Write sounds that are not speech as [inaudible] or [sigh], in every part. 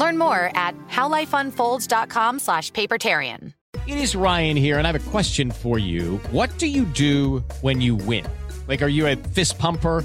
Learn more at howlifeunfolds.com slash papertarian. It is Ryan here, and I have a question for you. What do you do when you win? Like, are you a fist pumper?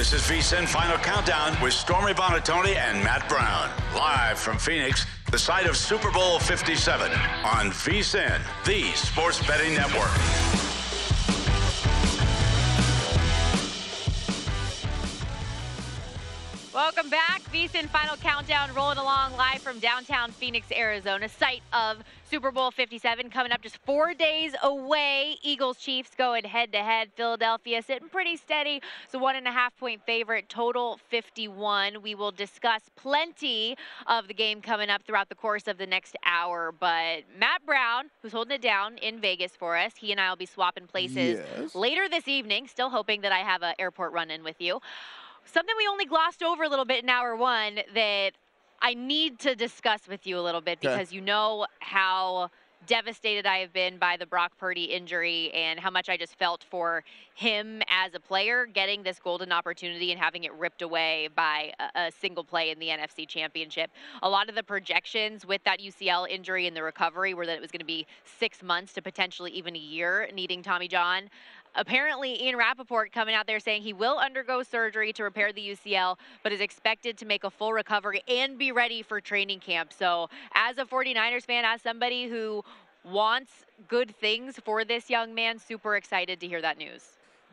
This is VSIN Final Countdown with Stormy Buonantony and Matt Brown. Live from Phoenix, the site of Super Bowl 57 on VSIN, the sports betting network. Welcome back. VSIN Final Countdown rolling along live from downtown Phoenix, Arizona, site of Super Bowl 57 coming up just four days away. Eagles Chiefs going head to head. Philadelphia sitting pretty steady. So one and a half point favorite, total 51. We will discuss plenty of the game coming up throughout the course of the next hour. But Matt Brown, who's holding it down in Vegas for us, he and I will be swapping places Yes. later this evening. Still hoping that I have an airport run in with you. Something we only glossed over a little bit in hour one that I need to discuss with you a little bit Okay. because you know how devastated I have been by the Brock Purdy injury and how much I just felt for him as a player getting this golden opportunity and having it ripped away by a, a single play in the NFC Championship. A lot of the projections with that UCL injury and the recovery were that it was going to be six months to potentially even a year needing Tommy John. Apparently, Ian Rapoport coming out there saying he will undergo surgery to repair the UCL, but is expected to make a full recovery and be ready for training camp. So, as a 49ers fan, as somebody who wants good things for this young man, super excited to hear that news.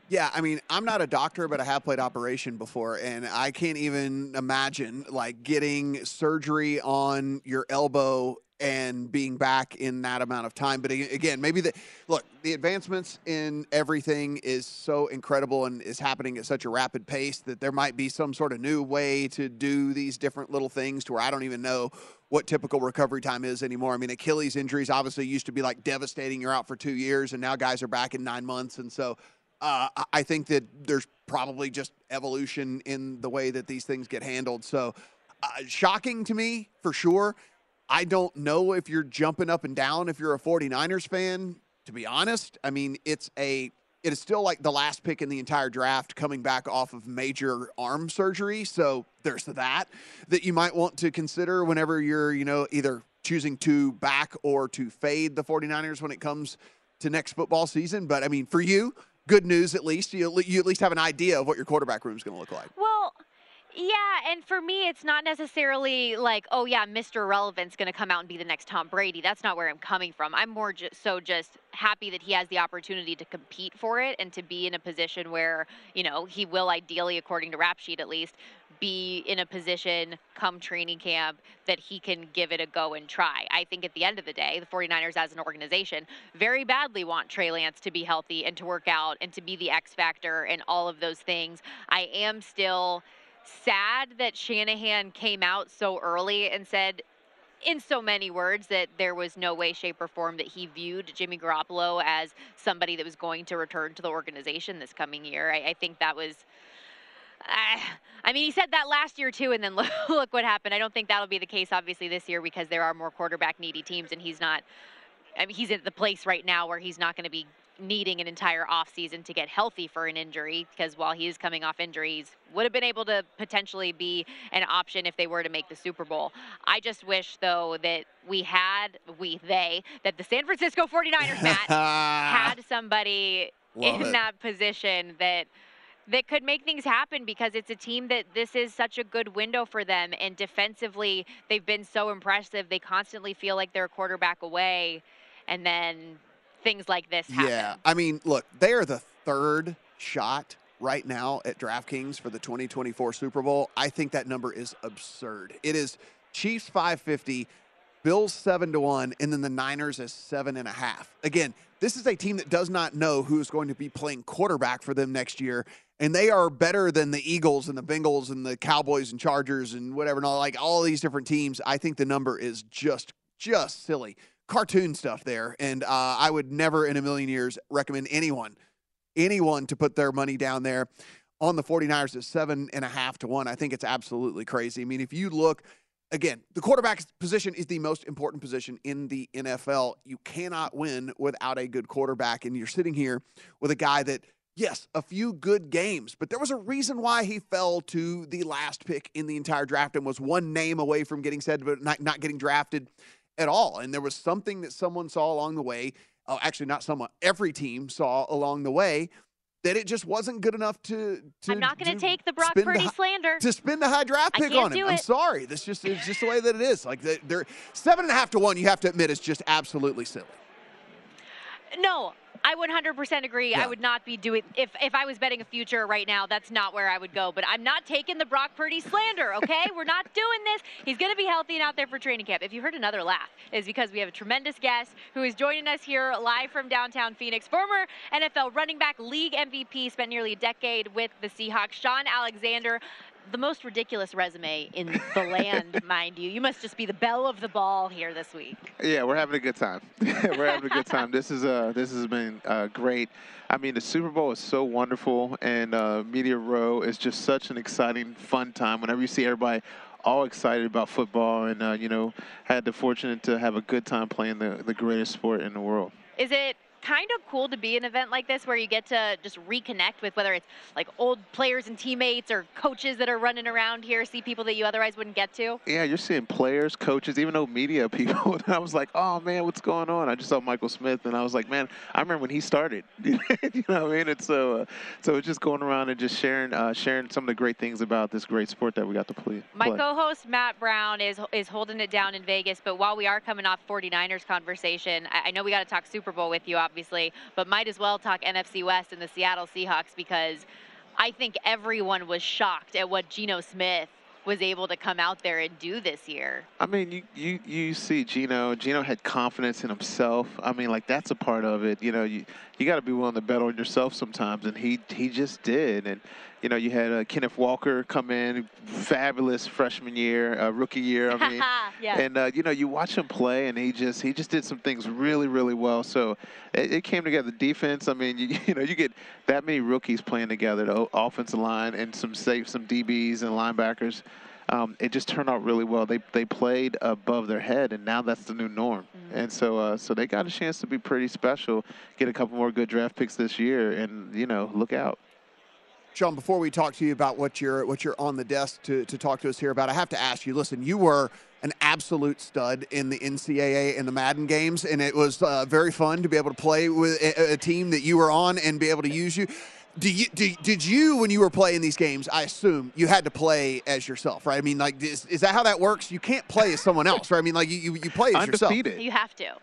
Yeah, I mean, I'm not a doctor, but I have played operation before, and I can't even imagine like getting surgery on your elbow and being back in that amount of time. But again, maybe the look, the advancements in everything is so incredible and is happening at such a rapid pace that there might be some sort of new way to do these different little things to where I don't even know what typical recovery time is anymore. I mean, Achilles injuries obviously used to be like devastating. You're out for two years, and now guys are back in nine months, and so uh, I- think that there's probably just evolution in the way that these things get handled. So, uh, shocking to me for sure. I don't know if you're jumping up and down if you're a 49ers fan, to be honest. I mean, it's a it is still like the last pick in the entire draft coming back off of major arm surgery. So there's that that you might want to consider whenever you're, you know, either choosing to back or to fade the 49ers when it comes to next football season. But I mean, for you, good news at least. You, you at least have an idea of what your quarterback room is going to look like. Well, Yeah, and for me, it's not necessarily like, oh yeah, Mr. Irrelevant's going to come out and be the next Tom Brady. That's not where I'm coming from. I'm more just so just happy that he has the opportunity to compete for it and to be in a position where you know he will ideally, according to Rap Sheet at least, be in a position come training camp that he can give it a go and try. I think at the end of the day, the 49ers as an organization very badly want Trey Lance to be healthy and to work out and to be the X factor and all of those things. I am still sad that Shanahan came out so early and said in so many words that there was no way, shape, or form that he viewed Jimmy Garoppolo as somebody that was going to return to the organization this coming year. I, I think that was I mean, he said that last year too, and then [laughs] look, look what happened. I don't think that'll be the case, obviously, this year because there are more quarterback needy teams, and he's not. I mean, he's at the place right now where he's not going to be needing an entire offseason to get healthy for an injury because while he is coming off injuries, would have been able to potentially be an option if they were to make the Super Bowl. I just wish, though, that we had, we, they, that the San Francisco 49ers, Matt, [laughs] had somebody Love in it. that position that that could make things happen because it's a team that this is such a good window for them and defensively they've been so impressive they constantly feel like they're a quarterback away and then things like this happen Yeah, I mean, look, they are the third shot right now at DraftKings for the 2024 Super Bowl. I think that number is absurd. It is Chiefs 550, Bills seven to one, and then the Niners is seven and a half. Again, this is a team that does not know who's going to be playing quarterback for them next year, and they are better than the Eagles and the Bengals and the Cowboys and Chargers and whatever, and all like all these different teams. I think the number is just just silly cartoon stuff there, and uh, I would never in a million years recommend anyone anyone to put their money down there on the 49ers at seven and a half to one. I think it's absolutely crazy. I mean, if you look again, the quarterback position is the most important position in the NFL. You cannot win without a good quarterback. And you're sitting here with a guy that, yes, a few good games, but there was a reason why he fell to the last pick in the entire draft and was one name away from getting said, but not, not getting drafted at all. And there was something that someone saw along the way. Oh, actually, not someone. Every team saw along the way that it just wasn't good enough to. to i'm not going to take the brock the purdy slander to spend the high draft pick on him. I'm sorry. This just is just the way that it is. Like they- they're seven and a half to one. You have to admit is just absolutely silly. No, I 100% agree. Yeah. I would not be doing if if I was betting a future right now. That's not where I would go. But I'm not taking the Brock Purdy slander. Okay, [laughs] we're not doing this. He's going to be healthy and out there for training camp. If you heard another laugh, is because we have a tremendous guest who is joining us here live from downtown Phoenix. Former NFL running back, league MVP, spent nearly a decade with the Seahawks. Shaun Alexander. The most ridiculous resume in the land, [laughs] mind you. You must just be the belle of the ball here this week. Yeah, we're having a good time. [laughs] we're having a good time. This is uh this has been uh, great. I mean, the Super Bowl is so wonderful, and uh, Media Row is just such an exciting, fun time. Whenever you see everybody all excited about football, and uh, you know, had the fortune to have a good time playing the the greatest sport in the world. Is it kind of cool to be an event like this where you get to just reconnect with whether it's like old players and teammates or coaches that are running around here, see people that you otherwise wouldn't get to? Yeah, you're seeing players, coaches, even though media [laughs] people. And I was like, oh man, what's going on? I just saw Michael Smith, and I was like, man, I remember when he started. [laughs] you know what I mean? And so, uh, so it's just going around and just sharing, uh, sharing some of the great things about this great sport that we got to play. My co-host Matt Brown is is holding it down in Vegas, but while we are coming off 49ers conversation, I, I know we got to talk Super Bowl with you, obviously, but might as well talk NFC West and the Seattle Seahawks because I think everyone was shocked at what Geno Smith was able to come out there and do this year. I mean, you, you you see Geno. Geno had confidence in himself. I mean, like that's a part of it. You know, you you got to be willing to bet on yourself sometimes, and he he just did. And you know, you had uh, Kenneth Walker come in, fabulous freshman year, uh, rookie year. I mean, [laughs] yeah. and uh, you know, you watch him play, and he just he just did some things really really well. So it, it came together. Defense. I mean, [laughs] you, you know, you get that many rookies playing together, the offensive line, and some safe some DBs and linebackers. Um, it just turned out really well. They they played above their head, and now that's the new norm. And so uh, so they got a chance to be pretty special. Get a couple more good draft picks this year, and you know, look out. Shaun, before we talk to you about what you're what you're on the desk to, to talk to us here about, I have to ask you. Listen, you were an absolute stud in the NCAA and the Madden games, and it was uh, very fun to be able to play with a, a team that you were on and be able to use you. Do you, do, did you, when you were playing these games, I assume you had to play as yourself, right? I mean, like, is, is that how that works? You can't play as someone else, right? I mean, like, you, you, you play as yourself. You have to.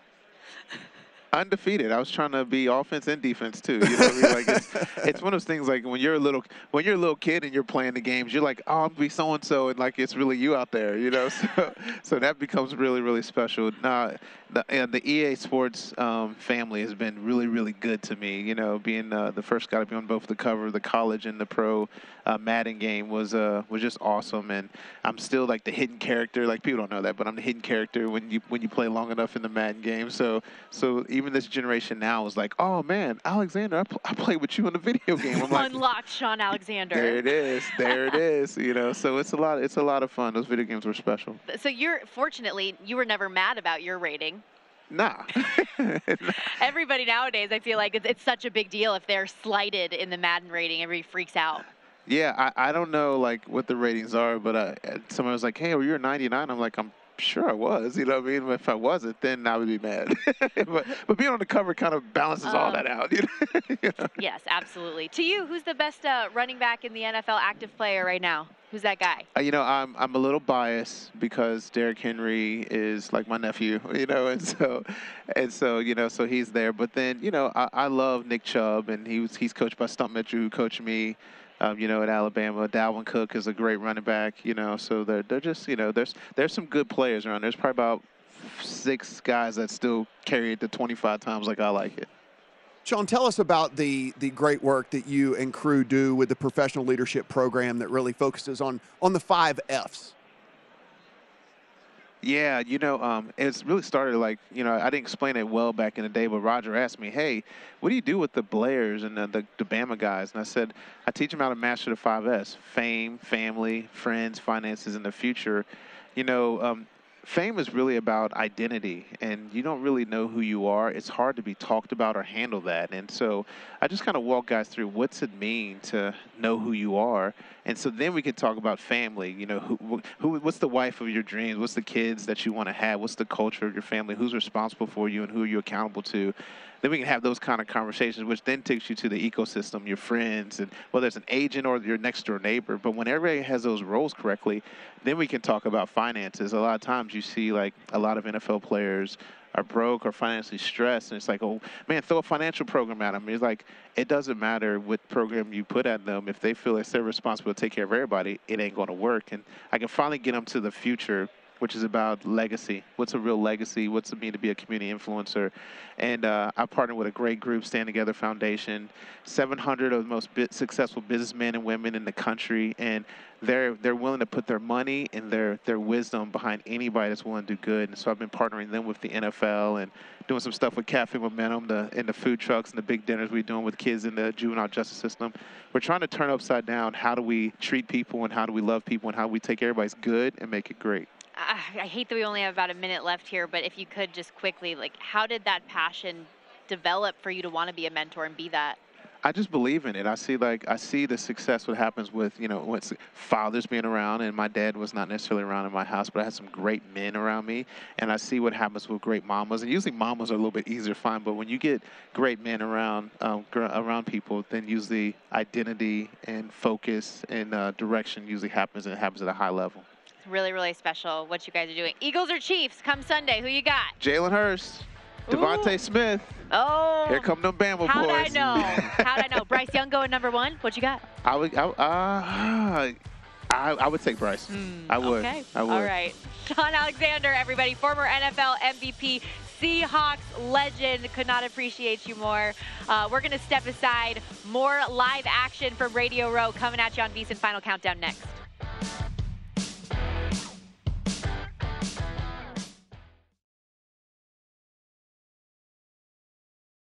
Undefeated. I was trying to be offense and defense too. You know, what I mean? like it's, [laughs] it's one of those things. Like when you're a little, when you're a little kid and you're playing the games, you're like, oh, I'm gonna be so and so, and like it's really you out there. You know, [laughs] so so that becomes really really special. Now, the and the EA Sports um, family has been really really good to me. You know, being uh, the first guy to be on both the cover, of the college and the pro uh, Madden game was uh was just awesome. And I'm still like the hidden character. Like people don't know that, but I'm the hidden character when you when you play long enough in the Madden game. So so even this generation now is like, oh man, Alexander, I, pl- I played with you in the video [laughs] game. I'm like, Unlocked Shaun Alexander. there it is, there it [laughs] is. You know, so it's a lot. It's a lot of fun. Those video games were special. So you're fortunately you were never mad about your rating. [laughs] Nah. Everybody nowadays, I feel like it's, it's such a big deal if they're slighted in the Madden rating. Everybody freaks out. Yeah, I, I don't know like what the ratings are, but uh, someone was like, "Hey, well, you're 99." I'm like, "I'm sure I was." You know what I mean? If I wasn't, then I would be mad. [laughs] but but being on the cover kind of balances all Um, that out. You [laughs] know? You know? Yes, absolutely. To you, who's the best uh, running back in the NFL active player right now? Who's that guy? Uh, You know, I'm I'm a little biased because Derrick Henry is like my nephew, [laughs] you know, and so and so you know, so he's there. But then you know, I, I love Nick Chubb, and he was he's coached by Stump Mitchell, who coached me, um, you know, at Alabama. Dalvin Cook is a great running back, you know. So they're they're just you know, there's there's some good players around. There's probably about six guys that still carry it to 25 times like I like it. Shaun, tell us about the the great work that you and crew do with the professional leadership program that really focuses on on the five Fs. Yeah, you know, um, it's really started like, you know, I didn't explain it well back in the day, but Roger asked me, hey, what do you do with the Blairs and the, the, the Bama guys? And I said, I teach them how to master the five S fame, family, friends, finances, and the future. You know, um, fame is really about identity, and you don't really know who you are. It's hard to be talked about or handle that. And so I just kind of walk guys through what's it mean to know who you are. And so then we could talk about family. You know, who, who, what's the wife of your dreams? What's the kids that you want to have? What's the culture of your family? Who's responsible for you and who are you accountable to? Then we can have those kind of conversations, which then takes you to the ecosystem, your friends, and whether it's an agent or your next door neighbor. But when everybody has those roles correctly, then we can talk about finances. A lot of times you see like a lot of NFL players are broke or financially stressed, and it's like, oh man, throw a financial program at them. It's like it doesn't matter what program you put at them if they feel it's their responsibility to take care of everybody, it ain't going to work. And I can finally get them to the future which is about legacy. What's a real legacy? What's it mean to be a community influencer? And uh, I partnered with a great group, Stand Together Foundation, 700 of the most successful businessmen and women in the country, and they're they're willing to put their money and their their wisdom behind anybody that's willing to do good. And so I've been partnering them with the NFL and doing some stuff with Cafe Momentum, the and the food trucks and the big dinners we're doing with kids in the juvenile justice system. We're trying to turn upside down how do we treat people and how do we love people and how do we take everybody's good and make it great. I hate that we only have about a minute left here, but if you could just quickly, like, how did that passion develop for you to want to be a mentor and be that? I just believe in it. I see like I see the success what happens with you know with fathers being around, and my dad was not necessarily around in my house, but I had some great men around me, and I see what happens with great mamas. And usually mamas are a little bit easier to find, but when you get great men around um, around people, then usually identity and focus and uh, direction usually happens, and it happens at a high level. It's really, really special what you guys are doing. Eagles or Chiefs? Come Sunday. Who you got? Jalen Hurts, DeVonta Smith. Oh. Here come them Bama boys. How'd I know? [laughs] How'd I know? Bryce Young going number one. What you got? I would, I, uh, I, I would take Bryce. I would. Okay. I would. All right. Shaun Alexander, everybody, former NFL MVP, Seahawks legend. Could not appreciate you more. Uh, we're going to step aside. More live action from Radio Row coming at you on VSiN Final Countdown next.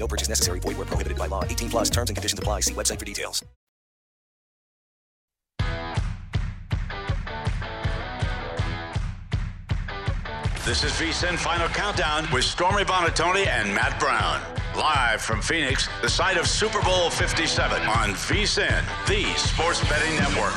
No purchase necessary. Void where prohibited by law. 18 plus terms and conditions apply. See website for details. This is VSIN Final Countdown with Stormy Buonantony and Matt Brown. Live from Phoenix, the site of Super Bowl 57 on VSIN, the sports betting network.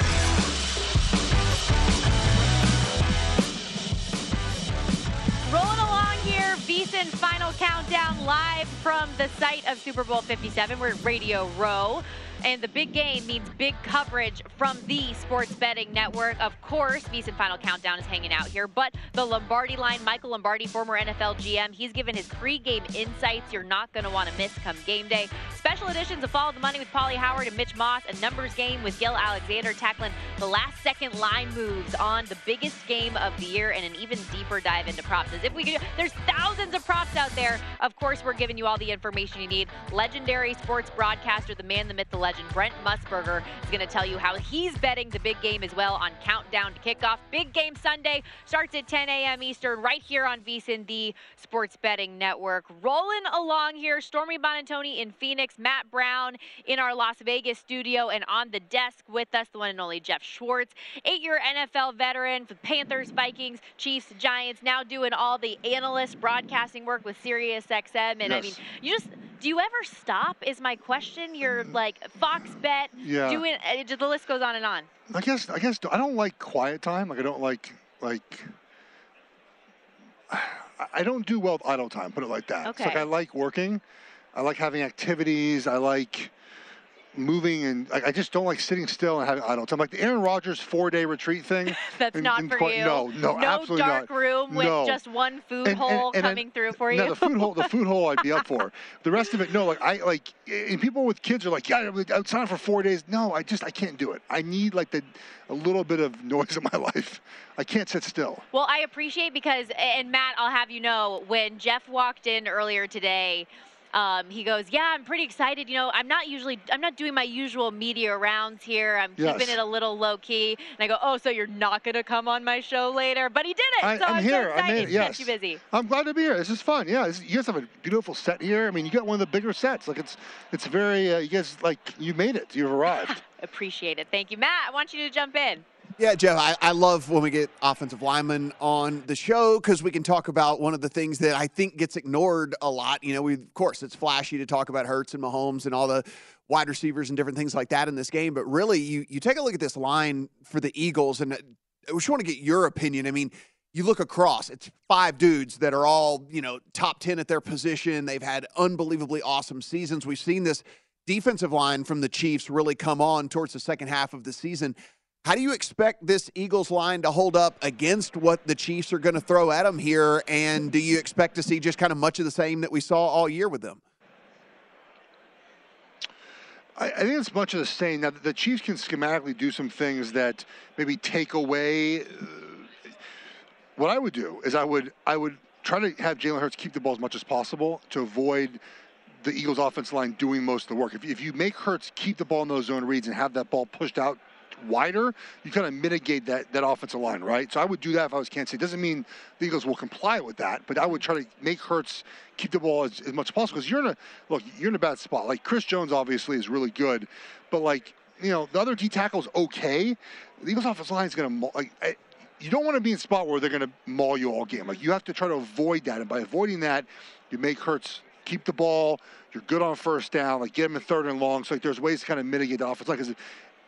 Rolling along here, VSIN Final Countdown live from the site of Super Bowl 57. We're at Radio Row. And the big game means big coverage from the Sports Betting Network. Of course, VSIN Final Countdown is hanging out here, but the Lombardi line, Michael Lombardi, former NFL GM, he's given his pregame insights you're not going to want to miss come game day. Special editions of Follow the Money with Pauly Howard and Mitch Moss, a numbers game with Gill Alexander tackling the last second line moves on the biggest game of the year and an even deeper dive into props. As if we could, there's thousands of props out there. Of course, we're giving you all the information you need. Legendary sports broadcaster, the man, the myth, the legend. Brent Musburger is going to tell you how he's betting the big game as well on Countdown to Kickoff. Big game Sunday starts at 10 a.m. Eastern right here on VSIN, the Sports Betting Network. Rolling along here, Stormy Buonantony in Phoenix, Matt Brown in our Las Vegas studio, and on the desk with us, the one and only Geoff Schwartz, eight-year NFL veteran for Panthers, Vikings, Chiefs, Giants, now doing all the analyst broadcasting work with SiriusXM. And I mean, you just do you ever stop? Is my question. You're like Fox Bet, Yeah. doing uh, the list goes on and on. I guess I guess I don't like quiet time. Like I don't like like [sighs] I- don't do well with idle time. Put it like that. It's like I like working. I like having activities. I like moving and I, I just don't like sitting still and having idle time. Like the Aaron Rodgers four day retreat thing. [laughs] That's not for you. No, no, absolutely dark not. room with No. just one food And- hole I- coming through for you. No, the food hole, the food hole, I'd be up for. The rest of it, no. Like I like, and people with kids are like, yeah, outside for four days. No, I just I can't do it. I need like the a little bit of noise in my [laughs] life. I can't sit still. Well, I appreciate because, and Matt, I'll have you know, when Geoff walked in earlier today, um, he goes, "Yeah, I'm pretty excited. You know, I'm not usually, I'm not doing my usual media rounds here. I'm Yes. keeping it a little low key." And I go, "Oh, so you're not going to come on my show later?" But he did it. I, so I'm I'm here. So excited to Yes. You busy. I'm glad to be here. This is fun. Yeah, this, you guys have a beautiful set here. I mean, you got one of the bigger sets. Like it's, it's very. Uh, you guys like you made it. You've arrived. [laughs] Appreciate it. Thank you, Matt. I want you to jump in. Yeah, Geoff, I, I love when we get offensive linemen on the show because we can talk about one of the things that I think gets ignored a lot. You know, we of course it's flashy to talk about Hurts and Mahomes and all the wide receivers and different things like that in this game, but really, you you take a look at this line for the Eagles, and uh, I just want to get your opinion. I mean, you look across, it's five dudes that are all you know top ten at their position. They've had unbelievably awesome seasons. We've seen this defensive line from the Chiefs really come on towards the second half of the season. How do you expect this Eagles line to hold up against what the Chiefs are going to throw at them here? And do you expect to see just kind of much of the same that we saw all year with them? I, I think it's much of the same. Now, the Chiefs can schematically do some things that maybe take away. Uh, what I would do is I would I would try to have Jalen Hurts keep the ball as much as possible to avoid the Eagles' offense line doing most of the work. If, if you make Hurts keep the ball in those zone reads and have that ball pushed out wider, you kind of mitigate that that offensive line, right? So I would do that if I was Kansas City. Doesn't mean the Eagles will comply with that, but I would try to make Hurts keep the ball as, as much as possible because you're in a look, you're in a bad spot. Like Chris Jones obviously is really good, but like you know the other D tackle's okay. The Eagles offensive line is going to like. You don't want to be in a spot where they're going to maul you all game. Like you have to try to avoid that, and by avoiding that, you make Hurts keep the ball. You're good on first down. Like get him in third and long. So like there's ways to kind of mitigate the offense. Like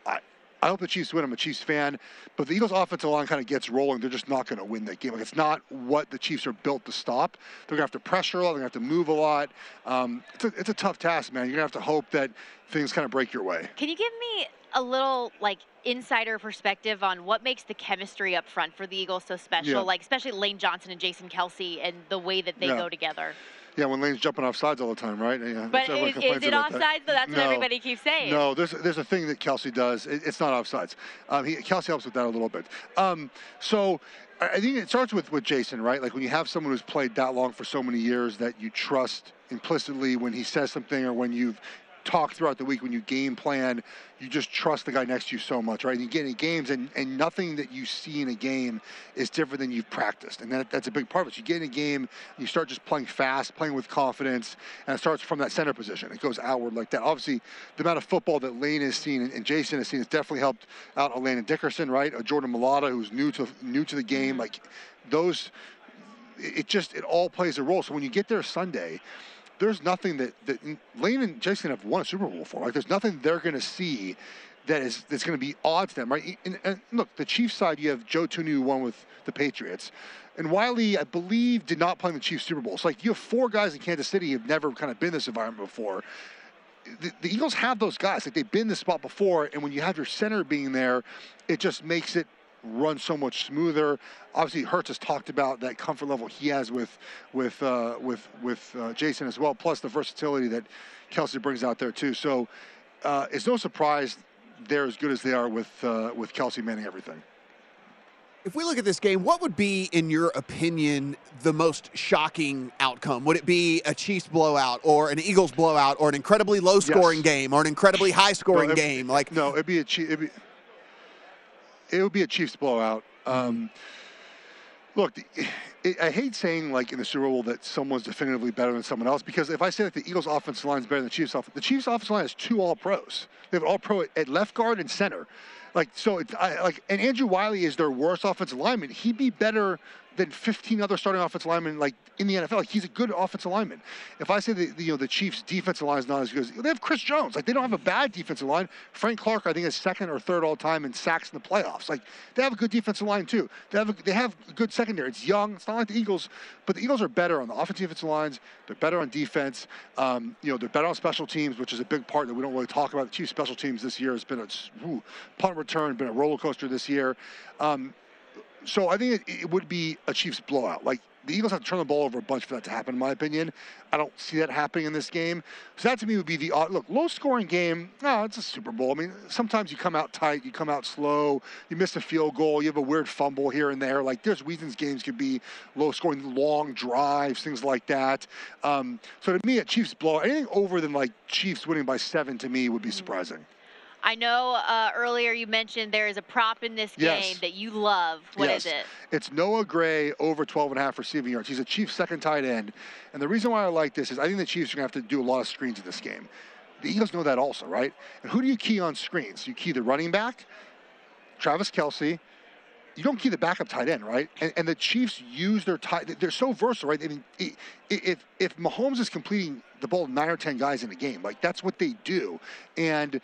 I, I hope the Chiefs win. I'm a Chiefs fan, but the Eagles' offensive line kind of gets rolling. They're just not going to win that game. Like it's not what the Chiefs are built to stop. They're going to have to pressure a lot. They're going to have to move a lot. Um, it's, a, it's a tough task, man. You're going to have to hope that things kind of break your way. Can you give me a little like insider perspective on what makes the chemistry up front for the Eagles so special? Yeah. Like especially Lane Johnson and Jason Kelce and the way that they Yeah. go together. Yeah, when Lane's jumping off sides all the time, right? Yeah, But is, is it about that. that's what everybody keeps saying. No, there's there's a thing that Kelce does. It, it's not offsides. Um, he, Kelce helps with that a little bit. Um, so I I think it starts with with Jason, right? Like when you have someone who's played that long for so many years that you trust implicitly when he says something or when you've talked throughout the week when you game plan you just trust the guy next to you so much right? And you get in games and, and nothing that you see in a game is different than you've practiced. And that, that's a big part of it. You get in a game you start just playing fast playing with confidence and it starts from that center position. It goes outward like that. Obviously the amount of football that lane has seen and, and jason has seen has definitely helped out Landon Dickerson right? Or jordan Mailata who's new to new to the game. Mm-hmm. Like those it just it all plays a role. So when you get there sunday there's nothing that, that Lane and Jason have won a Super Bowl for. Like, there's nothing they're going to see that is that's going to be odd to them, right? And, and look, the Chiefs side, you have Joe Thuney who won with the Patriots, and Wylie, I believe, did not play in the Chiefs Super Bowl. So like, you have four guys in Kansas City who've never kind of been in this environment before. The, the Eagles have those guys. Like they've been this spot before, and when you have your center being there, it just makes it run so much smoother. Obviously, Hurts has talked about that comfort level he has with with uh, with with uh, Jason as well, plus the versatility that Kelce brings out there too. So uh, it's no surprise they're as good as they are with uh, with Kelce manning everything. If we look at this game, what would be, in your opinion, the most shocking outcome? Would it be a Chiefs blowout, or an Eagles blowout, or an incredibly low-scoring game, or an incredibly high-scoring No, game? Like, no, it'd be a Chief. It would be a Chiefs blowout. Um, look, it, I hate saying like in the Super Bowl that someone's definitively better than someone else because if I say that the Eagles' offensive line is better than the Chiefs' offense, the Chiefs' offensive line has two All Pros. They have an All Pro at, at left guard and center. Like so, it's I, like and Andrew Wylie is their worst offensive lineman. He'd be better than 15 other starting offensive linemen like in the NFL. Like he's a good offensive lineman. If I say that you know the Chiefs' defensive line is not as good, as, they have Chris Jones. Like they don't have a bad defensive line. Frank Clark, I think, is second or third all time in sacks in the playoffs. Like they have a good defensive line too. They have a, they have a good secondary. It's young. It's not like the Eagles, but the Eagles are better on the offensive defensive lines. They're better on defense. Um, you know they're better on special teams, which is a big part that we don't really talk about. The Chiefs' special teams this year has been a punt return, been a roller coaster this year. Um, so I think it, it would be a Chiefs blowout. Like the Eagles have to turn the ball over a bunch for that to happen, in my opinion. I don't see that happening in this game. So that to me would be the odd look. Low scoring game. No, it's a Super Bowl. I mean, sometimes you come out tight, you come out slow, you miss a field goal, you have a weird fumble here and there. Like there's reasons games could be low scoring, long drives, things like that. Um, so to me, a Chiefs blowout, anything over than like Chiefs winning by seven to me would be surprising. I know uh, earlier you mentioned there is a prop in this Yes. game that you love. What is yes. it? It's Noah Gray over 12 and a half receiving yards. He's a Chiefs second tight end. And the reason why I like this is I think the Chiefs are going to have to do a lot of screens in this game. The Eagles know that also, right? And who do you key on screens? You key the running back Travis Kelce. You don't key the backup tight end, right? And, and the Chiefs use their tight. They're so versatile, right? I mean, if if Mahomes is completing the ball nine or ten guys in a game, like that's what they do, and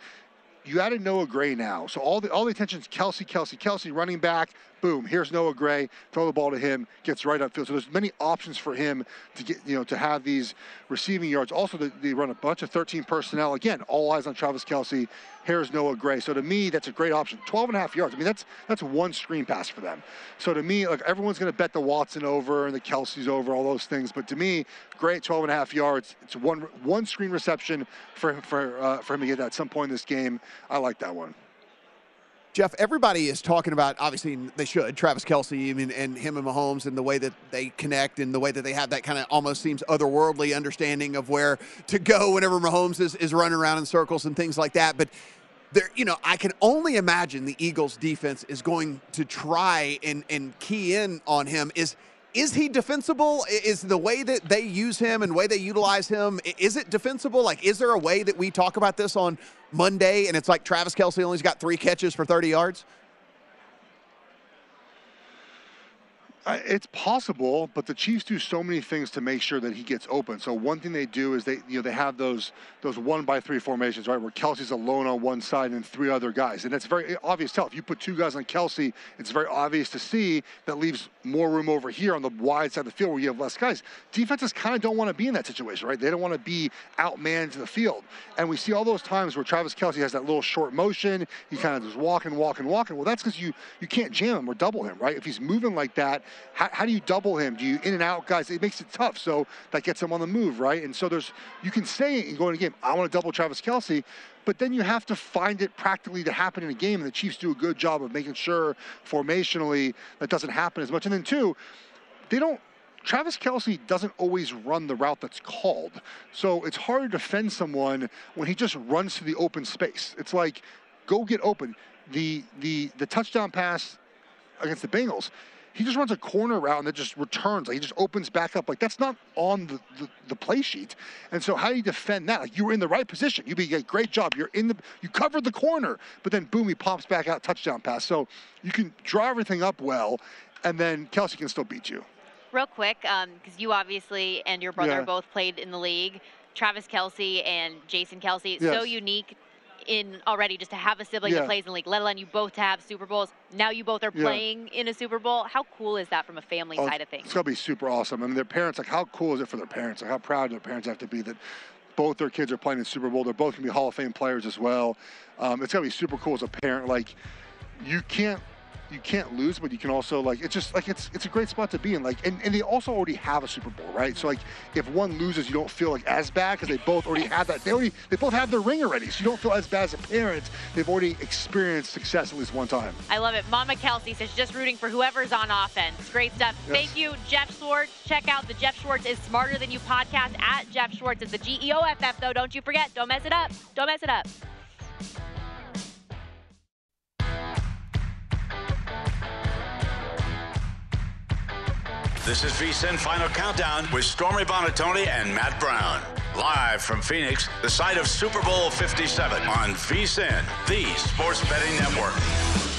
you added Noah Gray now. So all the all the attention is Kelce, Kelce, Kelce running back. Boom, here's Noah Gray. Throw the ball to him, gets right upfield. So there's many options for him to get, you know, to have these receiving yards. Also, they, run a bunch of 13 personnel. Again, all eyes on Travis Kelce. Here's Noah Gray. So to me, that's a great option. 12 and a half yards. I mean, that's that's one screen pass for them. So to me, like everyone's going to bet the Watson over and the Kelce's over, all those things. But to me, great 12 and a half yards. It's one one screen reception for for uh, for him to get at some point in this game. I like that one. Geoff, everybody is talking about, obviously, they should, Travis Kelce and him and Mahomes and the way that they connect and the way that they have that kind of almost seems otherworldly understanding of where to go whenever Mahomes is, is running around in circles and things like that. But there, you know, I can only imagine the Eagles defense is going to try and, and key in on him. Is is he defensible? Is the way that they use him and way they utilize him, is it defensible? Like, is there a way that we talk about this on Monday and it's like Travis Kelce only's got three catches for 30 yards? Uh, It's possible, but the Chiefs do so many things to make sure that he gets open. So one thing they do is they, you know, they have those those one by three formations, right, where Kelce's alone on one side and three other guys, and it's very obvious. Tell if you put two guys on Kelce, it's very obvious to see that leaves more room over here on the wide side of the field where you have less guys. Defenses kind of don't want to be in that situation, right? They don't want to be outmanned to the field, and we see all those times where Travis Kelce has that little short motion. He kind of just walking, walking, walking. Well, that's because you you can't jam him or double him, right? If he's moving like that, how, how do you double him? Do you in and out guys? It makes it tough. So that gets him on the move, right? And so there's you can say and go in a game, I want to double Travis Kelce, but then you have to find it practically to happen in a game. And the Chiefs do a good job of making sure formationally that doesn't happen as much. And then two, they don't. Travis Kelce doesn't always run the route that's called. So it's hard to defend someone when he just runs to the open space. It's like, go get open. The the the touchdown pass against the Bengals, he just runs a corner route and then just returns. Like he just opens back up. Like that's not on the, the, the play sheet. And so how do you defend that? Like you were in the right position. You be a great job. You're in the you covered the corner, but then boom, he pops back out touchdown pass. So you can draw everything up well, and then Kelce can still beat you. Real quick, um, because you obviously and your brother Yeah. both played in the league. Travis Kelce and Jason Kelce, so unique in already just to have a sibling Yeah. that plays in the league, let alone you both to have Super Bowls. Now you both are Yeah. playing in a Super Bowl. How cool is that from a family Oh, side of things? It's gonna be super awesome. I mean, their parents, like, how cool is it for their parents? Like, how proud do their parents have to be that both their kids are playing in Super Bowl? They're both gonna be Hall of Fame players as well. Um, it's gonna be super cool as a parent. Like, you can't. You can't lose, but you can also like it's just like it's it's a great spot to be in. Like, and, and they also already have a Super Bowl, right? So like, if one loses, you don't feel like as bad because they both already have that. They already they both have their ring already, so you don't feel as bad as a parent. They've already experienced success at least one time. I love it. Mama Kelce says just rooting for whoever's on offense. Great stuff. Yes. Thank you, Geoff Schwartz. Check out the Geoff Schwartz is Smarter Than You podcast at Geoff Schwartz. It's the G E O F F though. Don't you forget. Don't mess it up. Don't mess it up. This is VSIN Final Countdown with Stormy Buonantony and Matt Brown. Live from Phoenix, the site of Super Bowl 57 on VSIN, the sports betting network.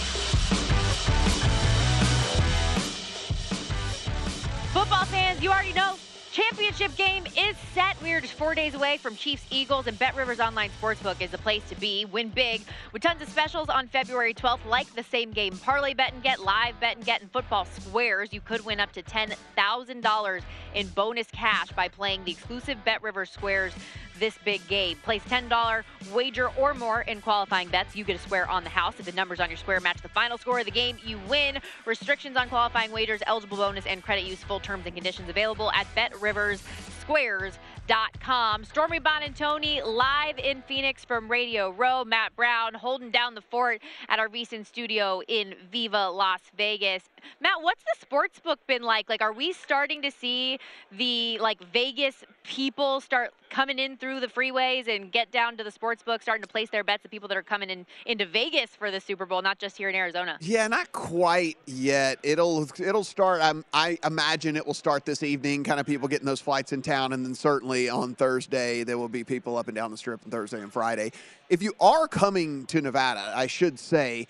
Championship game is set. We are just four days away from Chiefs Eagles, and Bet Rivers Online Sportsbook is the place to be. Win big with tons of specials on February 12th, like the same game parlay bet and get, live bet and get, and football squares. You could win up to $10,000 in bonus cash by playing the exclusive Bet Rivers Squares this big game. Place $10 wager or more in qualifying bets. You get a square on the house. If the numbers on your square match the final score of the game, you win. Restrictions on qualifying wagers, eligible bonus, and credit use. Full terms and conditions available at rivers, squares BetRiversSquares.com. Stormy Buonantony live in Phoenix from Radio Row. Matt Brown holding down the fort at our VSIN studio in Viva Las Vegas. Matt, what's the sports book been like? Like, are we starting to see the like Vegas people start coming in through the freeways and get down to the sports book, starting to place their bets? The people that are coming in into Vegas for the Super Bowl, not just here in Arizona. Yeah, not quite yet. It'll it'll start. Um, I imagine it will start this evening. Kind of people getting those flights in town, and then certainly on Thursday there will be people up and down the strip on Thursday and Friday. If you are coming to Nevada, I should say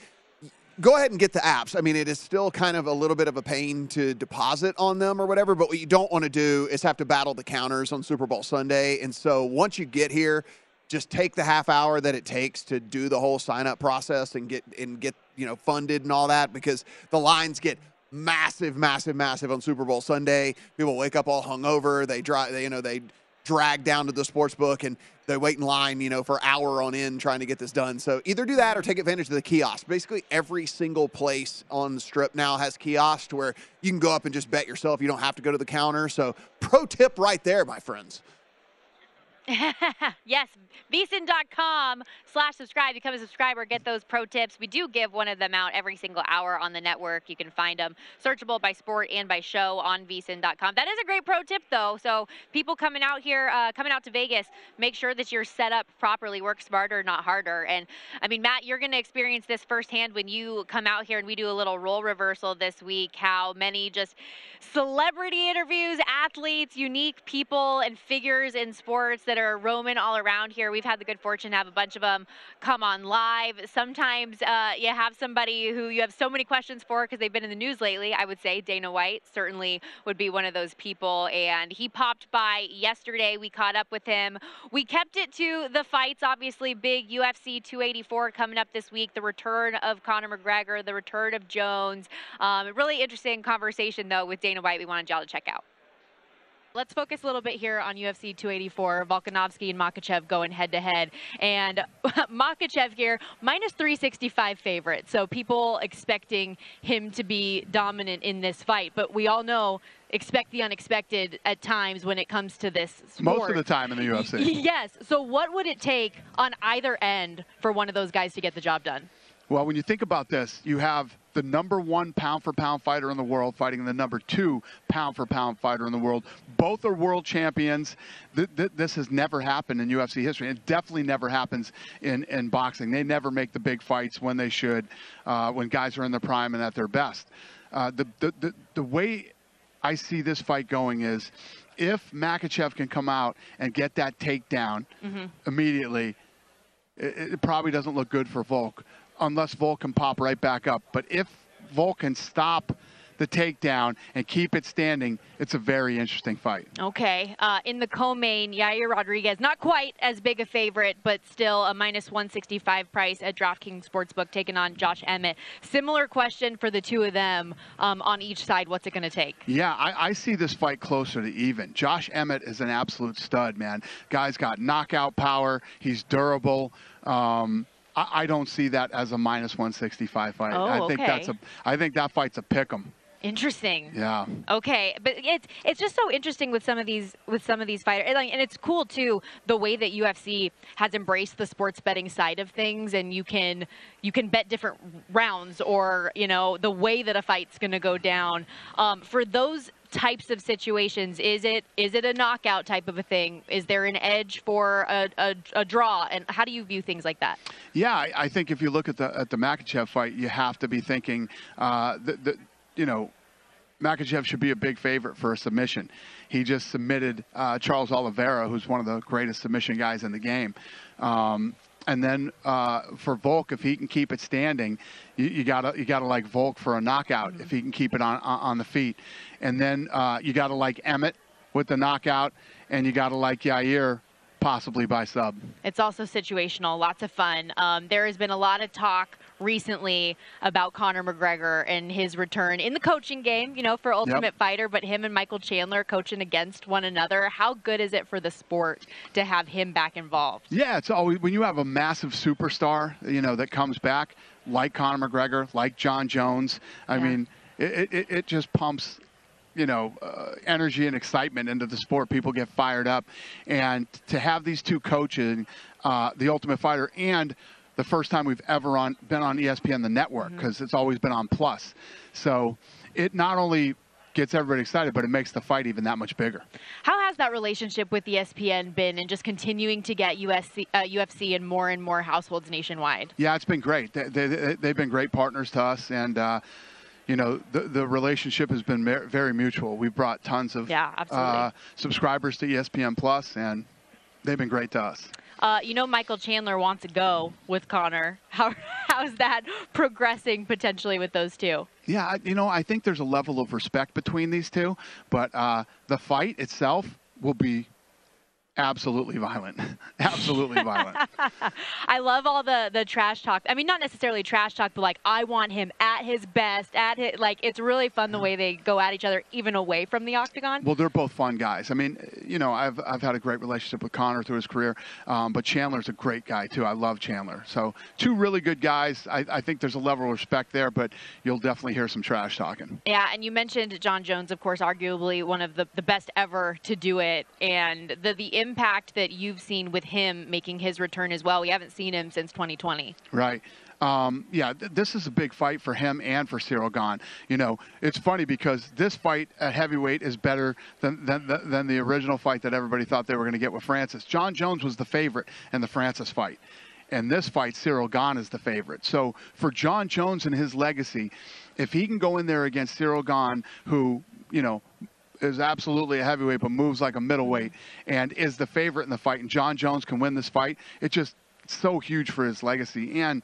go ahead and get the apps. I mean, it is still kind of a little bit of a pain to deposit on them or whatever, but what you don't want to do is have to battle the counters on Super Bowl Sunday. And so once you get here, just take the half hour that it takes to do the whole sign up process and get and get, you know, funded and all that because the lines get massive, massive, massive on Super Bowl Sunday. People wake up all hungover. They drive, they, you know, they drag down to the sports book and they wait in line, you know, for hour on end trying to get this done. So either do that or take advantage of the kiosk. Basically, every single place on the strip now has kiosks where you can go up and just bet yourself. You don't have to go to the counter. So pro tip right there, my friends. [laughs] yes, vsin.com slash subscribe. Become a subscriber. Get those pro tips. We do give one of them out every single hour on the network. You can find them searchable by sport and by show on vsin.com. That is a great pro tip, though. So people coming out here, uh, coming out to Vegas, make sure that you're set up properly. Work smarter, not harder. And I mean, Matt, you're going to experience this firsthand when you come out here and we do a little role reversal this week. How many just celebrity interviews, athletes, unique people, and figures in sports that are roaming all around here. We've had the good fortune to have a bunch of them come on live. Sometimes uh, you have somebody who you have so many questions for because they've been in the news lately. I would say Dana White certainly would be one of those people. And he popped by yesterday. We caught up with him. We kept it to the fights, obviously, big UFC 284 coming up this week, the return of Conor McGregor, the return of Jones. Um, really interesting conversation, though, with Dana White we wanted y'all to check out. Let's focus a little bit here on UFC 284. Volkanovski and Makhachev going head to head. And [laughs] Makhachev here, minus 365 favorite. So people expecting him to be dominant in this fight. But we all know expect the unexpected at times when it comes to this sport. Most of the time in the UFC. [laughs] yes. So what would it take on either end for one of those guys to get the job done? Well, when you think about this, you have the number one pound for pound fighter in the world fighting the number two pound for pound fighter in the world. Both are world champions. Th- th- this has never happened in UFC history. It definitely never happens in, in boxing. They never make the big fights when they should, uh, when guys are in their prime and at their best. Uh, the, the, the, the way I see this fight going is if Makhachev can come out and get that takedown Mm-hmm. immediately, it, it probably doesn't look good for Volk unless Volk can pop right back up. But if Volk can stop the takedown and keep it standing, it's a very interesting fight. Okay. Uh, in the co-main, Yair Rodriguez, not quite as big a favorite, but still a minus 165 price at DraftKings Sportsbook, taking on Josh Emmett. Similar question for the two of them um, on each side. What's it going to take? Yeah, I, I see this fight closer to even. Josh Emmett is an absolute stud, man. Guy's got knockout power. He's durable. Um, I, I don't see that as a minus 165 fight. Oh, I think okay. that's a. I think that fight's a pick 'em. Interesting. Yeah. Okay, but it's it's just so interesting with some of these with some of these fighters, and, like, and it's cool too the way that UFC has embraced the sports betting side of things, and you can you can bet different rounds or you know the way that a fight's going to go down. Um, for those types of situations, is it is it a knockout type of a thing? Is there an edge for a, a, a draw, and how do you view things like that? Yeah, I, I think if you look at the at the Makhachev fight, you have to be thinking uh, the, the you know Makhachev should be a big favorite for a submission. He just submitted uh, Charles Oliveira, who's one of the greatest submission guys in the game. Um, and then uh, for Volk, if he can keep it standing, you, you gotta you gotta like Volk for a knockout if he can keep it on on, the feet. And then uh, you gotta like Emmett with the knockout, and you gotta like Yair possibly by sub. It's also situational, lots of fun. Um, there has been a lot of talk recently about Conor McGregor and his return in the coaching game, you know, for Ultimate Fighter, but him and Michael Chandler coaching against one another. How good is it for the sport to have him back involved? Yeah, it's always when you have a massive superstar, you know, that comes back like Conor McGregor, like Jon Jones. I mean, it, it, it just pumps, you know, uh, energy and excitement into the sport. People get fired up, and to have these two coaching, uh, the Ultimate Fighter, and the first time we've ever on been on ESPN the network because it's always been on Plus. So it not only gets everybody excited, but it makes the fight even that much bigger. How has that relationship with ESPN been and just continuing to get USC, uh, UFC in more and more households nationwide? Yeah, it's been great. They, they, they've been great partners to us, and uh, you know the the relationship has been very mutual. We've brought tons of Yeah, uh, subscribers to ESPN Plus, and they've been great to us. Uh, you know, Michael Chandler wants to go with Conor. [laughs] How, how's that progressing potentially with those two? Yeah, you know, I think there's a level of respect between these two, but uh, the fight itself will be absolutely violent. [laughs] absolutely violent. [laughs] I love all the the trash talk. I mean, not necessarily trash talk, but like I want him at his best, at his like it's really fun the way they go at each other, even away from the octagon. Well, they're both fun guys. I mean, you know, I've I've had a great relationship with Conor through his career, um, but Chandler's a great guy too. I love Chandler. So two really good guys. I, I think there's a level of respect there, but you'll definitely hear some trash talking. Yeah, and you mentioned Jon Jones, of course, arguably one of the, the best ever to do it, and the the impact that you've seen with him making his return as well. We haven't seen him since 2020. Right. Um, yeah, th- this is a big fight for him and for Ciryl Gane. You know, it's funny because this fight at heavyweight is better than, than, than the original fight that everybody thought they were going to get with Francis. Jon Jones was the favorite in the Francis fight. And this fight, Ciryl Gane is the favorite. So for Jon Jones and his legacy, if he can go in there against Ciryl Gane, who, you know, is absolutely a heavyweight but moves like a middleweight and is the favorite in the fight, and Jon Jones can win this fight, it's just so huge for his legacy. And,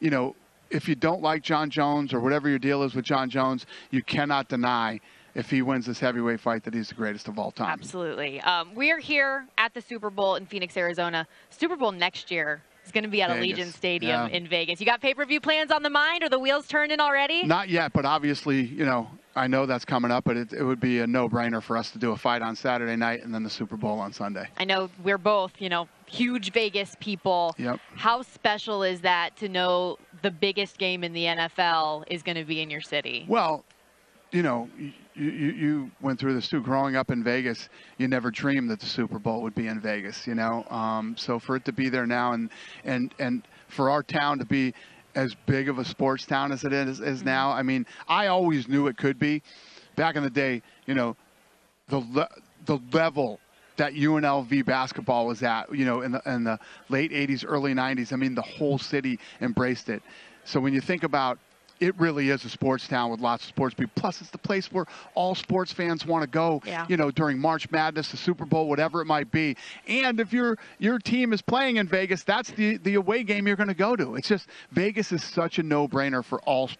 you know, if you don't like Jon Jones or whatever your deal is with Jon Jones, you cannot deny if he wins this heavyweight fight that he's the greatest of all time. Absolutely. Um, we are here at the Super Bowl in Phoenix, Arizona. Super Bowl next year is going to be at Vegas. Allegiant Stadium Yeah. in Vegas. You got pay per view plans on the mind? Are the wheels turning already? Not yet, but obviously, you know, I know that's coming up, but it, it would be a no-brainer for us to do a fight on Saturday night and then the Super Bowl on Sunday. I know we're both, you know, huge Vegas people. Yep. How special is that to know the biggest game in the NFL is going to be in your city? Well, you know, you, you, you went through this too. Growing up in Vegas, you never dreamed that the Super Bowl would be in Vegas. You know, um, so for it to be there now, and and and for our town to be as big of a sports town as it is, is mm-hmm. now, I mean, I always knew it could be. Back in the day, you know, the le- the level that UNLV basketball was at, you know, in the in the late 80s, early 90s. I mean, the whole city embraced it. So when you think about it really is a sports town with lots of sports people. Plus, it's the place where all sports fans want to go. Yeah. You know, during March Madness, the Super Bowl, whatever it might be. And if your your team is playing in Vegas, that's the the away game you're going to go to. It's just Vegas is such a no-brainer for all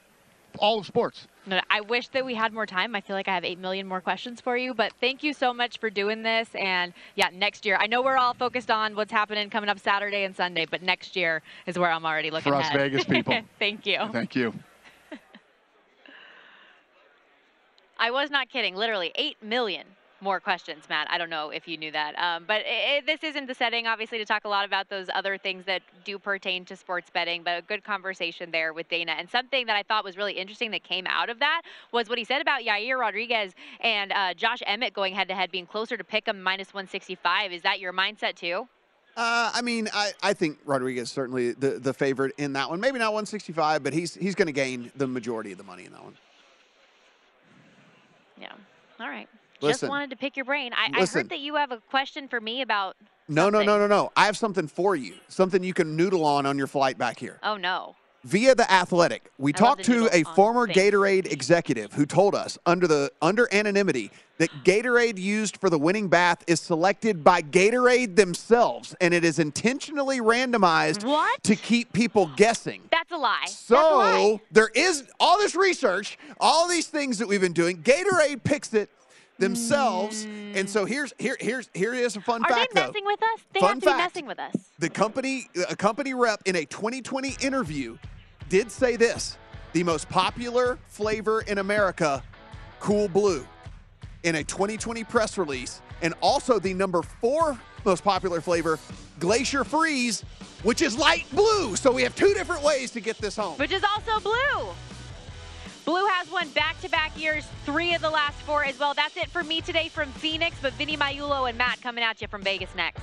all of sports. No, I wish that we had more time. I feel like I have 8 million more questions for you, but thank you so much for doing this. And yeah, next year, I know we're all focused on what's happening coming up Saturday and Sunday, but next year is where I'm already looking For us ahead. Vegas people. [laughs] thank you. Thank you. I was not kidding. Literally 8 million more questions, Matt. I don't know if you knew that. Um, but i i this isn't the setting, obviously, to talk a lot about those other things that do pertain to sports betting, but a good conversation there with Dana. And something that I thought was really interesting that came out of that was what he said about Yair Rodriguez and uh, Josh Emmett going head to head, being closer to pick 'em minus 165. Is that your mindset too? Uh, I mean, I, I think Rodriguez certainly the, the favorite in that one. Maybe not 165, but he's he's going to gain the majority of the money in that one. All right. Listen. Just wanted to pick your brain. I, I heard that you have a question for me about. No, no, no, no, no. I have something for you. Something you can noodle on on your flight back here. Oh no. Via the Athletic, we I talked to a former things. Gatorade executive who told us under the under anonymity that Gatorade used for the winning bath is selected by Gatorade themselves, and it is intentionally randomized What? to keep people guessing. That's a lie. That's a lie. So there is all this research, all these things that we've been doing. Gatorade picks it themselves, and so hmm. here's here here's here is a fun Are fact they though. messing with us? They Fun have to be messing with us. The company, a company rep in a 2020 interview did say this the most popular flavor in America, Cool Blue, in a 2020 press release, and also the number four most popular flavor, Glacier Freeze, which is light blue. So we have two different ways to get this home. Which is also blue. Blue has won back-to-back years, three of the last four as well. That's it for me today from Phoenix, but Vinny Magliulo and Matt coming at you from Vegas next.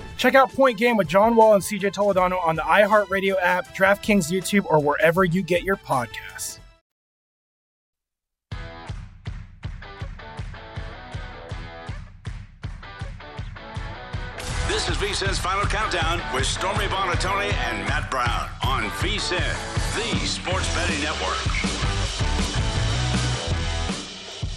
[laughs] Check out Point Game with John Wall and CJ Toledano on the iHeartRadio app, DraftKings YouTube, or wherever you get your podcasts. This is VSIN's Final Countdown with Stormy Buonantony and Matt Brown on VSIN, the sports betting network.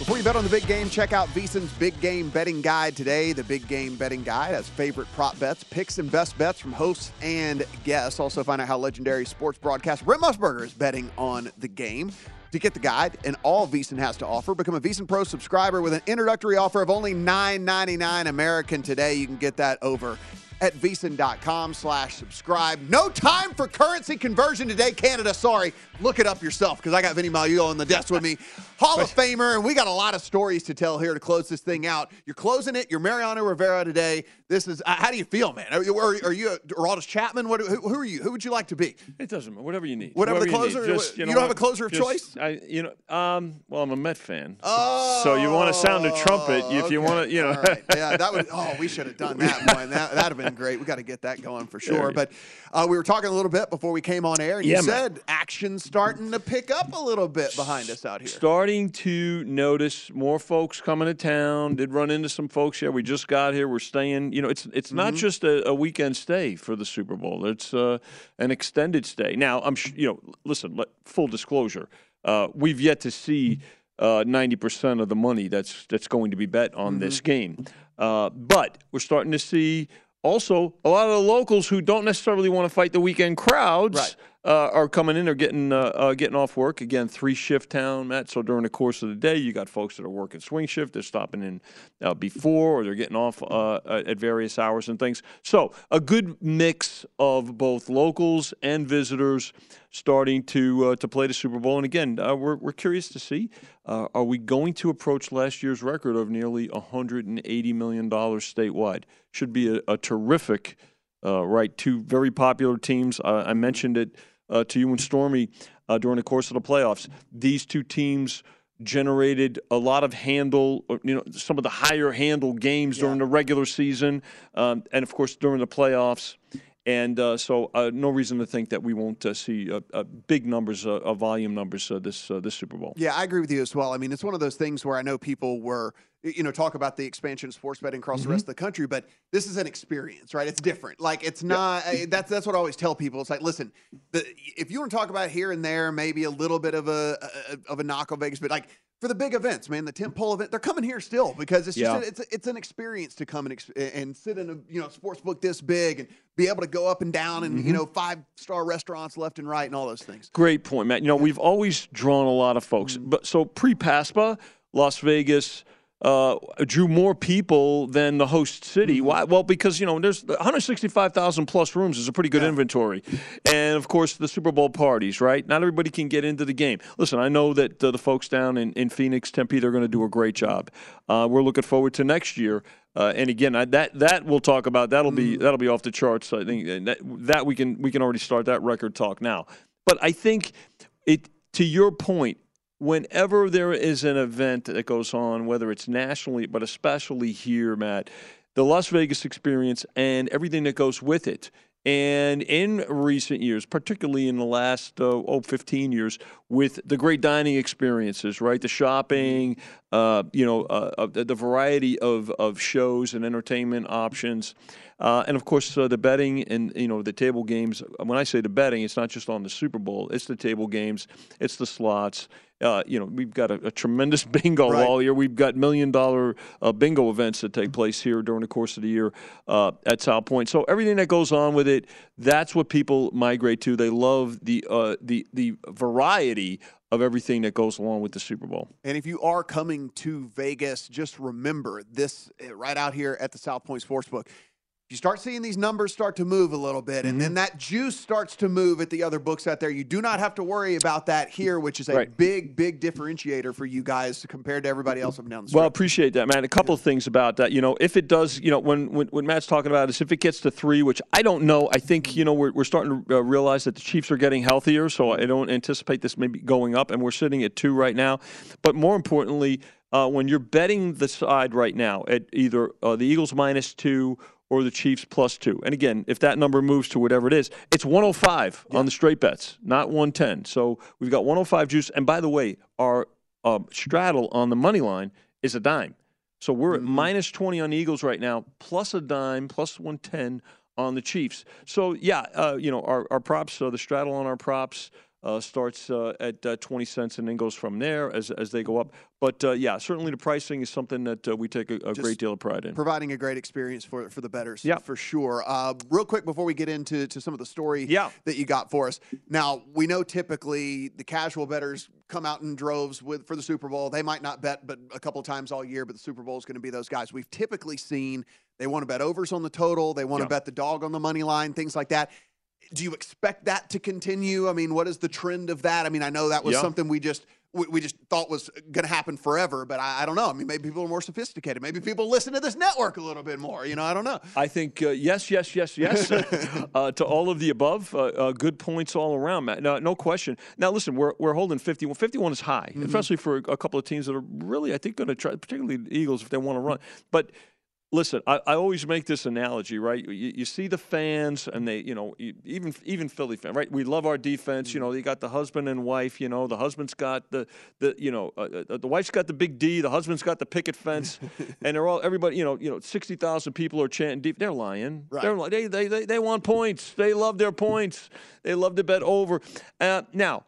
Before you bet on the big game, check out VSiN's Big Game Betting Guide today. The Big Game Betting Guide has favorite prop bets, picks, and best bets from hosts and guests. Also, find out how legendary sports broadcaster Brent Musburger is betting on the game. To get the guide and all VSiN has to offer, become a VSiN Pro subscriber with an introductory offer of only $9.99 American today. You can get that over at vsin.com slash subscribe. No time for currency conversion today, Canada. Sorry. Look it up yourself because I got Vinny Magliulo on the desk with me. [laughs] Hall of Famer, and we got a lot of stories to tell here to close this thing out. You're closing it. You're Mariano Rivera today. This is, uh, how do you feel, man? Are you, are, are you a Aroldis Chapman? What, who, who are you? Who would you like to be? It doesn't matter. Whatever you need. Whatever the you closer- Just, you know don't have a closer of Just- choice? I, you know, um, well, I'm a Met fan. Oh, so you want to sound a trumpet if you want to, you know. All right. Yeah, that would. Oh, we should have done that, [laughs] boy. That that'd have been great. We got to get that going for sure. But uh, we were talking a little bit before we came on air, and Yeah, you man. said action's starting to pick up a little bit behind us out here. Starting to notice more folks coming to town. Did run into some folks here. We just got here. We're staying. You know, it's it's not Mm-hmm. just a, a weekend stay for the Super Bowl. It's uh, an extended stay. Now, I'm sh- you know, listen. Let, full disclosure, uh, we've yet to see uh, ninety percent of the money that's that's going to be bet on this Mm-hmm. game. Uh, but we're starting to see also, a lot of the locals who don't necessarily want to fight the weekend crowds Right. Uh, are coming in. They're getting uh, uh, getting off work again. Three shift town, Matt. So during the course of the day, you got folks that are working swing shift. They're stopping in uh, before, or they're getting off uh, at various hours and things. So a good mix of both locals and visitors starting to uh, to play the Super Bowl. And again, uh, we're we're curious to see uh, are we going to approach last year's record of nearly 180 million dollars statewide? Should be a, a terrific. Uh, right, two very popular teams. Uh, I mentioned it uh, to you and Stormy uh, during the course of the playoffs. These two teams generated a lot of handle, you know, some of the higher handle games during the regular season, um, and of course during the playoffs. And uh, so, uh, no reason to think that we won't uh, see uh, uh, big numbers, uh, uh, volume numbers uh, this uh, this Super Bowl. Yeah, I agree with you as well. I mean, it's one of those things where I know people were, you know, talk about the expansion of sports betting across the rest of the country, but this is an experience, right? It's different. Like, it's not. That's that's what I always tell people. It's like, listen, the, if you want to talk about here and there, maybe a little bit of a, a of a knock on Vegas, but like for the big events, man, the tentpole event, they're coming here still because it's just Yeah. a, it's it's an experience to come and ex- and sit in a you know sports book this big and be able to go up and down and you Mhm. know five star restaurants left and right and all those things. Great point, Matt. You know, we've always drawn a lot of folks, but so pre PASPA, Las Vegas uh, drew more people than the host city. Why? Well, because you know, there's 165,000 plus rooms is a pretty good inventory, and of course the Super Bowl parties. Right? Not everybody can get into the game. Listen, I know that uh, the folks down in, in Phoenix, Tempe, they're going to do a great job. Uh, we're looking forward to next year. Uh, and again, I, that that we'll talk about. That'll be that'll be off the charts. I think that, that we can we can already start that record talk now. But I think it to your point, whenever there is an event that goes on, whether it's nationally, but especially here, Matt, the Las Vegas experience and everything that goes with it. And in recent years, particularly in the last uh, oh, 15 years, with the great dining experiences, right? The shopping, uh, you know, uh, uh, the variety of, of shows and entertainment options. Uh, and of course, uh, the betting and you know the table games. When I say the betting, it's not just on the Super Bowl; it's the table games, it's the slots. Uh, you know, we've got a, a tremendous [laughs] bingo Right. wall here. We've got million dollar uh, bingo events that take place here during the course of the year uh, at South Point. So everything that goes on with it, that's what people migrate to. They love the uh, the the variety of everything that goes along with the Super Bowl. And if you are coming to Vegas, just remember this uh, right out here at the South Point Sportsbook. You start seeing these numbers start to move a little bit, and then that juice starts to move at the other books out there. You do not have to worry about that here, which is a Right. big, big differentiator for you guys compared to everybody else up and down the street. Well, appreciate that, man. A couple of things about that. You know, if it does, you know, when, when when Matt's talking about is if it gets to three, which I don't know. I think you know we're we're starting to uh, realize that the Chiefs are getting healthier, so I don't anticipate this maybe going up, and we're sitting at two right now. But more importantly, uh, when you're betting the side right now at either uh, the Eagles minus two or the Chiefs plus two. And again, if that number moves to whatever it is, it's 105 on the straight bets, not 110. So we've got 105 juice. And by the way, our uh, straddle on the money line is a dime. So we're at minus 20 on the Eagles right now, plus a dime, plus 110 on the Chiefs. So yeah, uh, you know our, our props, uh, the straddle on our props. Uh, starts uh, at uh, 20 cents and then goes from there as, as they go up. But uh, yeah, certainly the pricing is something that uh, we take a, a great deal of pride in. providing a great experience for for the betters. Yeah. for sure. Uh, real quick before we get into to some of the story Yeah. that you got for us. Now we know typically the casual betters come out in droves with for the Super Bowl. They might not bet, but a couple times all year. But the Super Bowl is going to be those guys. We've typically seen they want to bet overs on the total. They want to Yeah. bet the dog on the money line. Things like that. Do you expect that to continue? I mean, what is the trend of that? I mean, I know that was Yeah. something we just we, we just thought was going to happen forever, but I, I don't know. I mean, maybe people are more sophisticated. Maybe people listen to this network a little bit more. You know, I don't know. I think uh, yes, yes, yes, yes [laughs] uh, to all of the above. Uh, uh, good points all around, Matt. No, no question. Now, listen, we're, we're holding 51. 51 is high, Mm-hmm. especially for a couple of teams that are really, I think, going to try, particularly the Eagles if they want to run. But listen, I, I always make this analogy, right? You, you see the fans, and they, you know, even even Philly fan, right? We love our defense. You know, you got the husband and wife. You know, the husband's got the the you know uh, uh, the wife's got the big D, the husband's got the picket fence, [laughs] and they're all everybody. You know, you know, sixty thousand people are chanting. Deep. They're lying. Right. They're they, they they they want points. They love their points. They love to bet over. Uh, now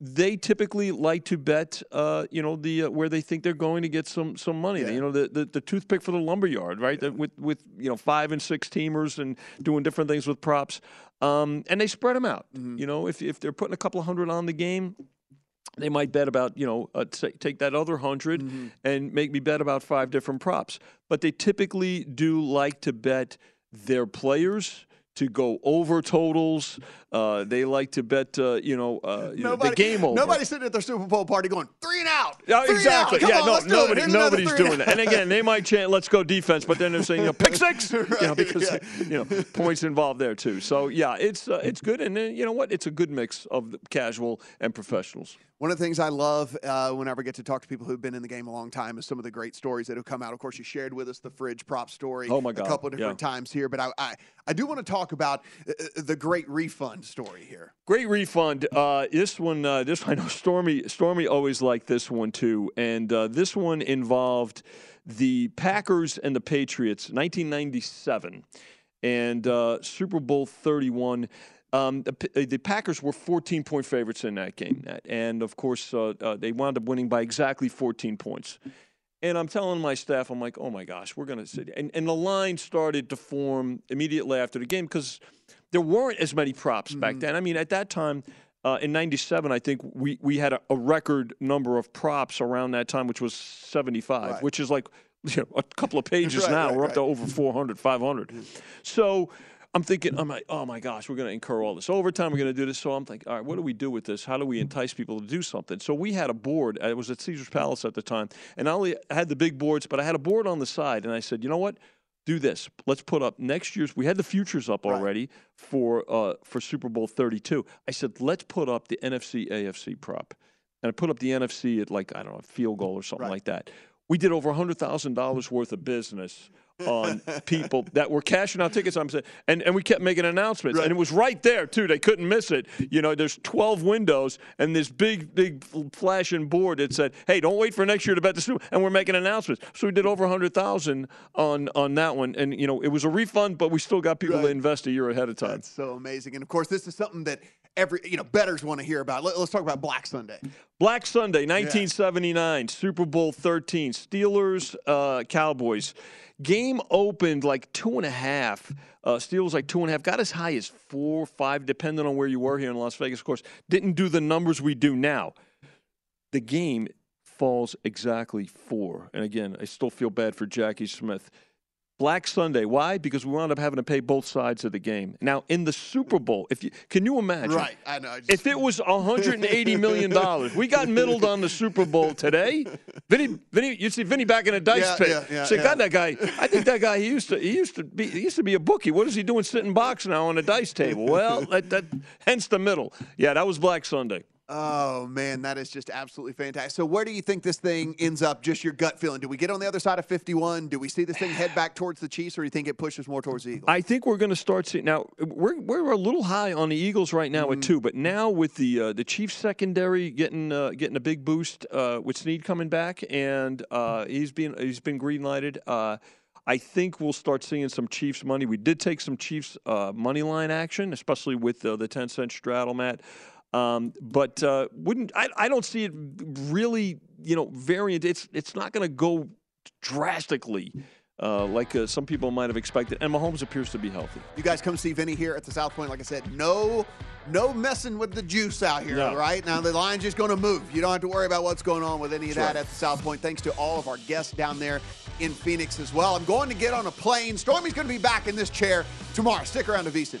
they typically like to bet, uh, you know, the uh, where they think they're going to get some some money. You know, the, the the toothpick for the lumberyard, right? That With with you know five and six teamers and doing different things with props, um, and they spread them out. You know, if if they're putting a couple of hundred on the game, they might bet about you know uh, t- take that other 100 and make me bet about five different props but they typically do like to bet their players to go over totals uh, they like to bet uh, you know, uh, you know, the game over Nobody's sitting at their Super Bowl party going three and out. yeah, three and exactly. out. Yeah, on, no, do nobody, nobody's doing that. And again, they might chant, "Let's go defense," but then they're saying, you know, "Pick six, [laughs] you know, because you know points involved there too. So yeah, it's uh, it's good, and you know what? It's a good mix of the casual and professionals. One of the things I love uh, whenever I get to talk to people who've been in the game a long time is some of the great stories that have come out. Of course, you shared with us the fridge prop story Oh, my God, a couple of different yeah. times here, but I, I, I do want to talk about uh, uh, the great refund story here. Great refund. Uh, this one, uh, this [laughs] I know Stormy. Stormy always liked this one too, and uh, this one involved the Packers and the Patriots, 1997, and uh, Super Bowl 31. Um, the, the Packers were 14 point favorites in that game, and of course uh, uh, they wound up winning by exactly 14 points. And I'm telling my staff, I'm like, oh my gosh, we're going to sit. And, and the line started to form immediately after the game because there weren't as many props back then. I mean, at that time, uh, in 97, I think we, we had a, a record number of props around that time, which was 75, which is like you know, a couple of pages [laughs] Right, now. right, we're up to over 400, 500. So I'm thinking, I'm like, oh my gosh, we're going to incur all this overtime. We're going to do this. So I'm like, all right, what do we do with this? How do we entice people to do something? So we had a board. It was at Caesar's Palace at the time, and I only had the big boards, but I had a board on the side, and I said, you know what? Do this. Let's put up next year's. We had the futures up already for uh, for Super Bowl 32. I said, let's put up the NFC AFC prop, and I put up the NFC at like I don't know, a field goal or something like that. We did over hundred thousand dollars worth of business on [laughs] people that were cashing out tickets. I'm saying, and, and we kept making announcements, and it was right there too. They couldn't miss it. You know, there's 12 windows and this big, big flashing board that said, "Hey, don't wait for next year to bet the Super." And we're making announcements. So we did over hundred thousand on on that one, and you know, it was a refund, but we still got people to invest a year ahead of time. That's so amazing. And of course, this is something that every, you know, betters want to hear about. Let, us talk about Black Sunday. Black Sunday, 1979, Super Bowl 13, Steelers, uh, Cowboys. Game opened like two and a half. Uh, Steelers like two and a half. Got as high as four, five, depending on where you were here in Las Vegas. Of course, didn't do the numbers we do now. The game falls exactly four. And again, I still feel bad for Jackie Smith. Black Sunday. Why? Because we wound up having to pay both sides of the game. Now in the Super Bowl, if you can you imagine? Right, I know. I just- If it was 180 million dollars, we got middled on the Super Bowl today. Vinny, Vinny, you see Vinny back in a dice Yeah, pit. yeah, yeah, Say, yeah. God, that guy. I think that guy. He used to. He used to be. He used to be a bookie. What is he doing sitting box now on a dice table? Well, that, that hence the middle. Yeah, that was Black Sunday. Oh man, that is just absolutely fantastic. So where do you think this thing ends up? Just your gut feeling. Do we get on the other side of 51? Do we see this thing head back towards the Chiefs, or do you think it pushes more towards the Eagles? I think we're going to start seeing now. We're we're a little high on the Eagles right now at two, but now with the uh, the Chiefs secondary getting uh, getting a big boost uh, with Sneed coming back, and uh, he's been he's been green lighted. Uh, I think we'll start seeing some Chiefs money. We did take some Chiefs uh, money line action, especially with uh, the ten cent straddle, Matt. Um, but uh, wouldn't I, I don't see it really, you know, variant. It's it's not going to go drastically uh, like uh, some people might have expected. And Mahomes appears to be healthy. You guys come see Vinny here at the South Point. Like I said, no, no messing with the juice out here. No. Right now, the line's just going to move. You don't have to worry about what's going on with any of That's that right. at the South Point. Thanks to all of our guests down there in Phoenix as well. I'm going to get on a plane. Stormy's going to be back in this chair tomorrow. Stick around to VSIN.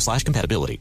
slash compatibility.